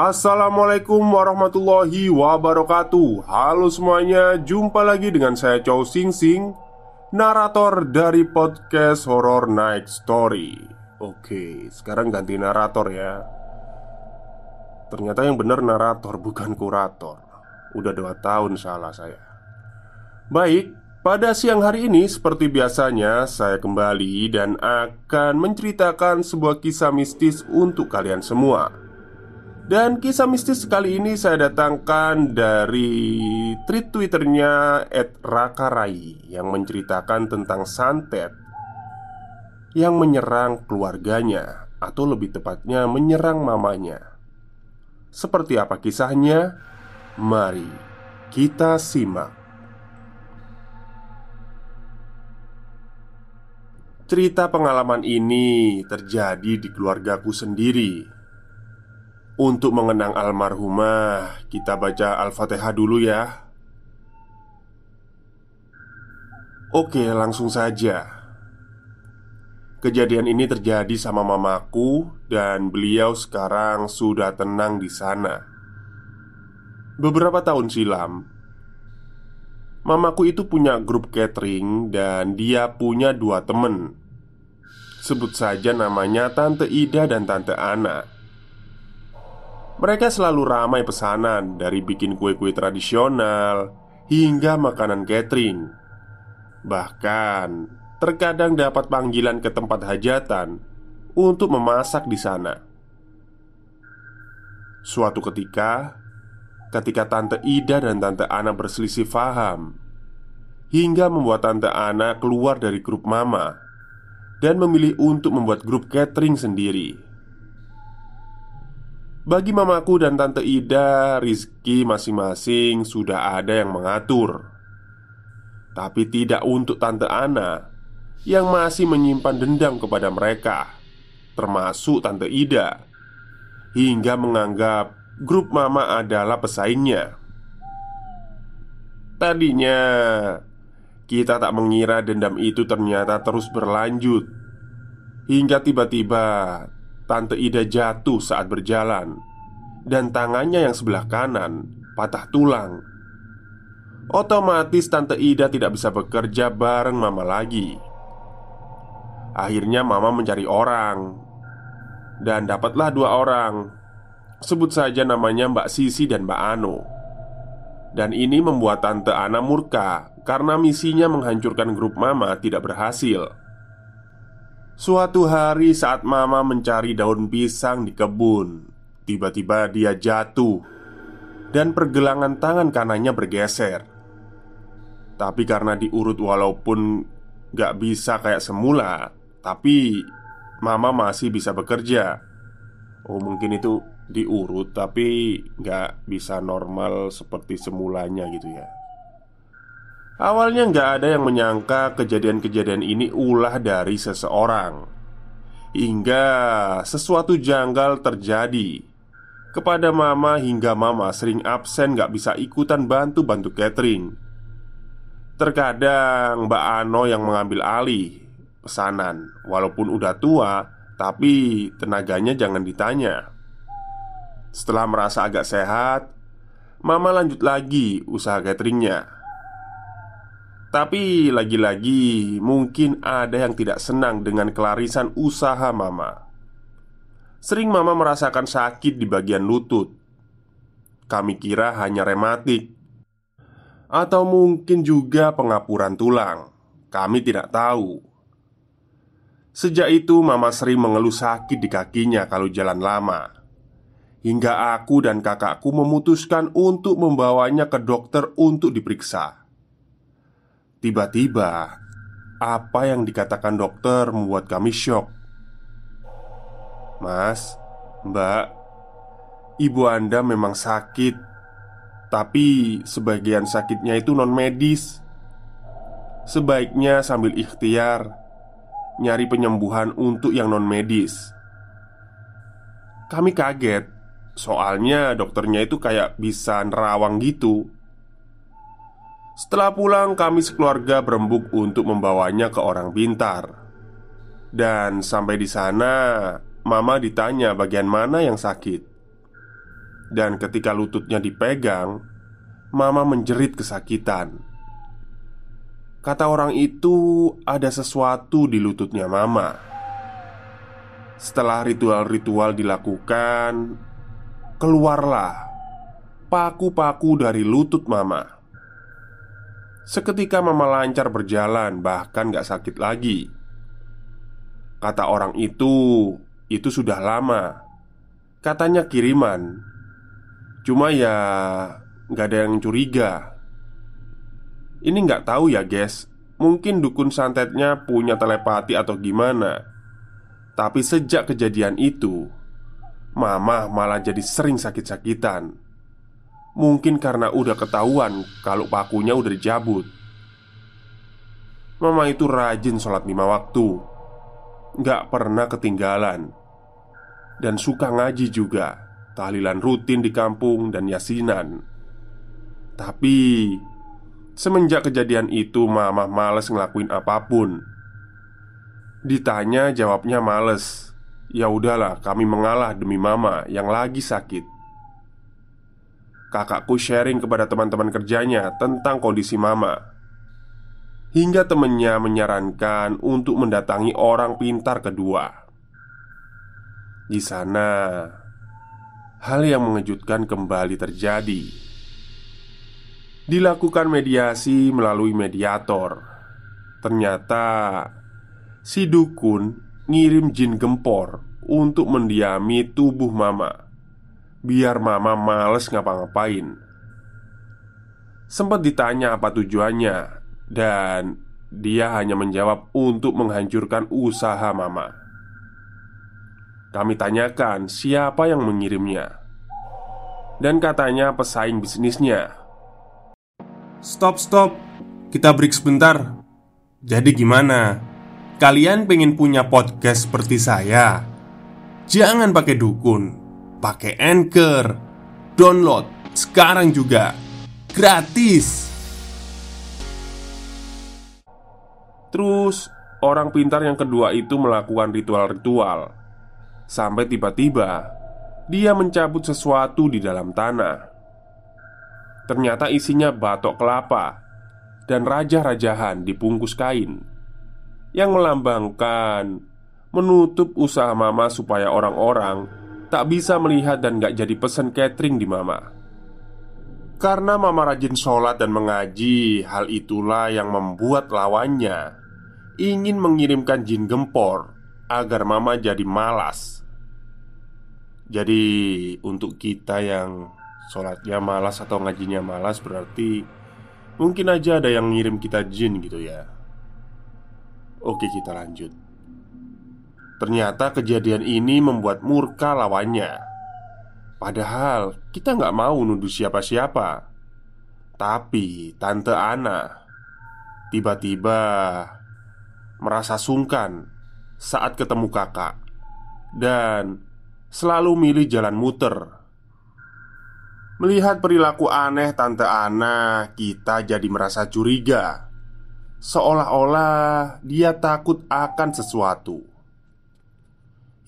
Assalamualaikum warahmatullahi wabarakatuh. Halo semuanya, jumpa lagi dengan saya Chow Sing Sing Narator dari podcast Horror Night Story. Oke, sekarang ganti narator ya. Ternyata yang benar narator bukan kurator. Udah dua tahun salah saya. Baik, pada siang hari ini seperti biasanya saya kembali dan akan menceritakan sebuah kisah mistis untuk kalian semua dan kisah mistis kali ini saya datangkan dari tweet twitternya @rakarai yang menceritakan tentang santet yang menyerang keluarganya atau lebih tepatnya menyerang mamanya. Seperti apa kisahnya? Mari kita simak. Cerita pengalaman ini terjadi di keluargaku sendiri untuk mengenang almarhumah, kita baca Al-Fatihah dulu ya. Oke, langsung saja. Kejadian ini terjadi sama mamaku, dan beliau sekarang sudah tenang di sana. Beberapa tahun silam, mamaku itu punya grup catering, dan dia punya dua temen. Sebut saja namanya Tante Ida dan Tante Ana. Mereka selalu ramai pesanan dari bikin kue-kue tradisional hingga makanan catering. Bahkan terkadang dapat panggilan ke tempat hajatan untuk memasak di sana. Suatu ketika, ketika Tante Ida dan Tante Ana berselisih paham hingga membuat Tante Ana keluar dari grup Mama dan memilih untuk membuat grup catering sendiri. Bagi mamaku dan tante Ida, rizki masing-masing sudah ada yang mengatur. Tapi tidak untuk tante Ana yang masih menyimpan dendam kepada mereka, termasuk tante Ida, hingga menganggap grup mama adalah pesaingnya. Tadinya kita tak mengira dendam itu ternyata terus berlanjut hingga tiba-tiba Tante Ida jatuh saat berjalan Dan tangannya yang sebelah kanan patah tulang. Otomatis Tante Ida tidak bisa bekerja bareng Mama lagi. Akhirnya Mama mencari orang Dan dapatlah dua orang. Sebut saja namanya Mbak Sisi dan Mbak Ano. Dan ini membuat Tante Ana murka Karena misinya menghancurkan grup Mama tidak berhasil Suatu hari saat mama mencari daun pisang di kebun Tiba-tiba dia jatuh Dan pergelangan tangan kanannya bergeser. Tapi karena diurut walaupun gak bisa kayak semula Tapi mama masih bisa bekerja. Oh mungkin itu diurut tapi gak bisa normal seperti semulanya gitu ya Awalnya nggak ada yang menyangka kejadian-kejadian ini ulah dari seseorang. Hingga sesuatu janggal terjadi. Kepada mama hingga mama sering absen nggak bisa ikutan bantu-bantu catering. Terkadang Mbak Ano yang mengambil alih pesanan Walaupun udah tua Tapi tenaganya jangan ditanya. Setelah merasa agak sehat Mama lanjut lagi usaha cateringnya Tapi lagi-lagi mungkin ada yang tidak senang dengan kelarisan usaha mama. Sering mama merasakan sakit di bagian lutut. Kami kira hanya rematik. Atau mungkin juga pengapuran tulang. Kami tidak tahu. Sejak itu mama sering mengeluh sakit di kakinya kalau jalan lama. Hingga aku dan kakakku memutuskan untuk membawanya ke dokter untuk diperiksa Tiba-tiba, apa yang dikatakan dokter membuat kami syok. Mas, Mbak, ibu Anda memang sakit, tapi sebagian sakitnya itu non-medis. Sebaiknya sambil ikhtiar nyari penyembuhan untuk yang non-medis. Kami kaget, soalnya dokternya itu kayak bisa nerawang gitu. Setelah pulang, kami sekeluarga berembuk untuk membawanya ke orang pintar. Dan sampai di sana, Mama ditanya bagian mana yang sakit. Dan ketika lututnya dipegang, Mama menjerit kesakitan. Kata orang itu, ada sesuatu di lututnya Mama. Setelah ritual-ritual dilakukan, keluarlah paku-paku dari lutut Mama. Seketika mama lancar berjalan Bahkan gak sakit lagi. Kata orang itu Itu sudah lama. Katanya kiriman Cuma ya Gak ada yang curiga. Ini gak tahu ya guys Mungkin dukun santetnya punya telepati atau gimana. Tapi sejak kejadian itu Mama malah jadi sering sakit-sakitan Mungkin karena udah ketahuan kalau pakunya udah dicabut. Mama itu rajin sholat lima waktu. Gak pernah ketinggalan. Dan suka ngaji juga Tahlilan rutin di kampung dan yasinan. Tapi Semenjak kejadian itu Mama males ngelakuin apa pun. Ditanya jawabnya males. Ya udahlah kami mengalah demi mama yang lagi sakit Kakakku sharing kepada teman-teman kerjanya tentang kondisi mama. Hingga temennya menyarankan untuk mendatangi orang pintar kedua. Di sana Hal yang mengejutkan kembali terjadi. Dilakukan mediasi melalui mediator. Ternyata Si dukun ngirim jin gempor Untuk mendiami tubuh mama Biar mama males ngapa-ngapain. Sempat ditanya apa tujuannya Dan dia hanya menjawab untuk menghancurkan usaha mama. Kami tanyakan siapa yang mengirimnya Dan katanya pesaing bisnisnya. Stop, stop. Kita break sebentar. Jadi gimana? Kalian pengen punya podcast seperti saya? Jangan pakai dukun pakai Anchor. Download sekarang juga. Gratis. Terus orang pintar yang kedua itu melakukan ritual-ritual Sampai tiba-tiba Dia mencabut sesuatu di dalam tanah Ternyata isinya batok kelapa Dan raja-rajahan dibungkus kain Yang melambangkan Menutup usaha mama supaya orang-orang tak bisa melihat dan gak jadi pesen catering di mama. Karena mama rajin sholat dan mengaji Hal itulah yang membuat lawannya Ingin mengirimkan jin gempor Agar mama jadi malas. Jadi untuk kita yang sholatnya malas atau ngajinya malas Berarti mungkin aja ada yang ngirim kita jin gitu ya. Oke kita lanjut Ternyata kejadian ini membuat murka lawannya. Padahal kita nggak mau nuduh siapa-siapa. Tapi Tante Ana Tiba-tiba Merasa sungkan Saat ketemu kakak Dan Selalu milih jalan muter. Melihat perilaku aneh Tante Ana Kita jadi merasa curiga. Seolah-olah dia takut akan sesuatu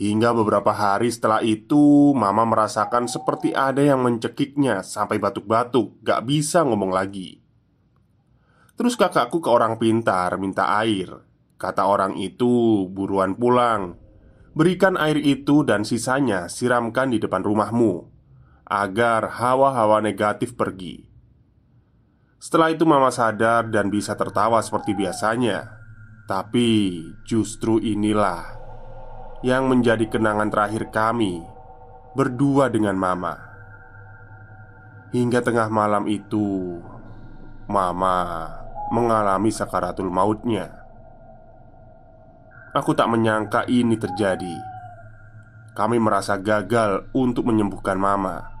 Hingga beberapa hari setelah itu, Mama merasakan seperti ada yang mencekiknya sampai batuk-batuk, gak bisa ngomong lagi. Terus kakakku ke orang pintar minta air. Kata orang itu, "Buruan pulang. Berikan air itu dan sisanya siramkan di depan rumahmu agar hawa-hawa negatif pergi." Setelah itu, Mama sadar dan bisa tertawa seperti biasanya. Tapi justru inilah yang menjadi kenangan terakhir kami berdua dengan Mama. Hingga tengah malam itu, Mama mengalami sakaratul mautnya. Aku tak menyangka ini terjadi. Kami merasa gagal untuk menyembuhkan Mama,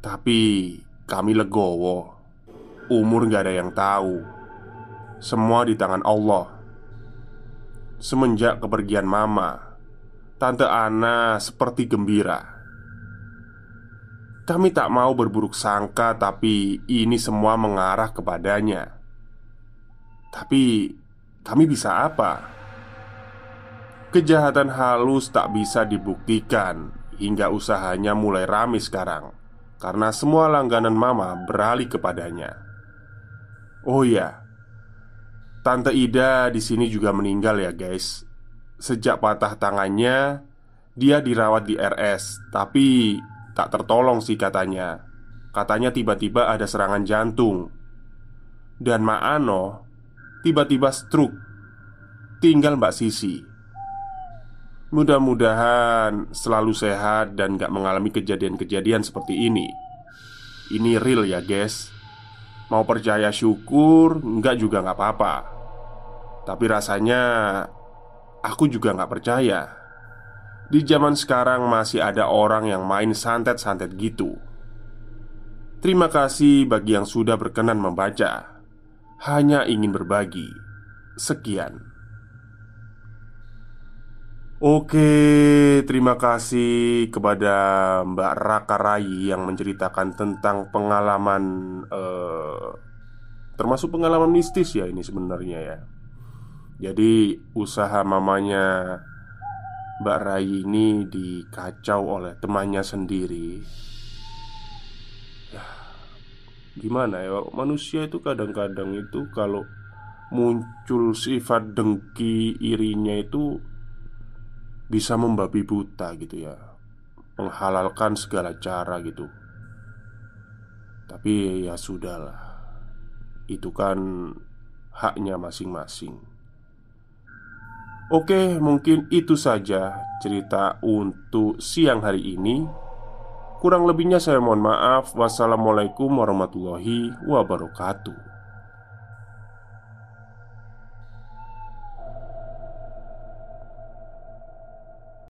tapi kami legowo. Umur gak ada yang tahu. Semua di tangan Allah. Semenjak kepergian Mama, Tante Ana seperti gembira. Kami tak mau berburuk sangka, tapi ini semua mengarah kepadanya. Tapi kami bisa apa? Kejahatan halus tak bisa dibuktikan hingga usahanya mulai rame sekarang karena semua langganan Mama beralih kepadanya. Oh ya, Tante Ida di sini juga meninggal ya guys. Sejak patah tangannya, dia dirawat di RS, tapi tak tertolong sih katanya. Katanya tiba-tiba ada serangan jantung. Dan Mak Ano tiba-tiba stroke. Tinggal Mbak Sisi. Mudah-mudahan selalu sehat dan gak mengalami kejadian-kejadian seperti ini Ini real ya guys Mau percaya syukur, enggak juga nggak apa-apa Tapi rasanya Aku juga nggak percaya. Di zaman sekarang masih ada orang yang main santet-santet gitu. Terima kasih bagi yang sudah berkenan membaca. Hanya ingin berbagi. Sekian. Oke, terima kasih kepada Mbak Raka Rai yang menceritakan tentang pengalaman eh, Termasuk pengalaman mistis ya ini sebenarnya ya Jadi usaha mamanya Mbak Rai ini dikacau oleh temannya sendiri. Ya, Gimana ya, manusia itu kadang-kadang itu kalau muncul sifat dengki irinya itu bisa membabi buta gitu ya. Menghalalkan segala cara gitu. Tapi ya sudahlah. Itu kan haknya masing-masing Oke mungkin itu saja cerita untuk siang hari ini. Kurang lebihnya saya mohon maaf. Wassalamualaikum warahmatullahi wabarakatuh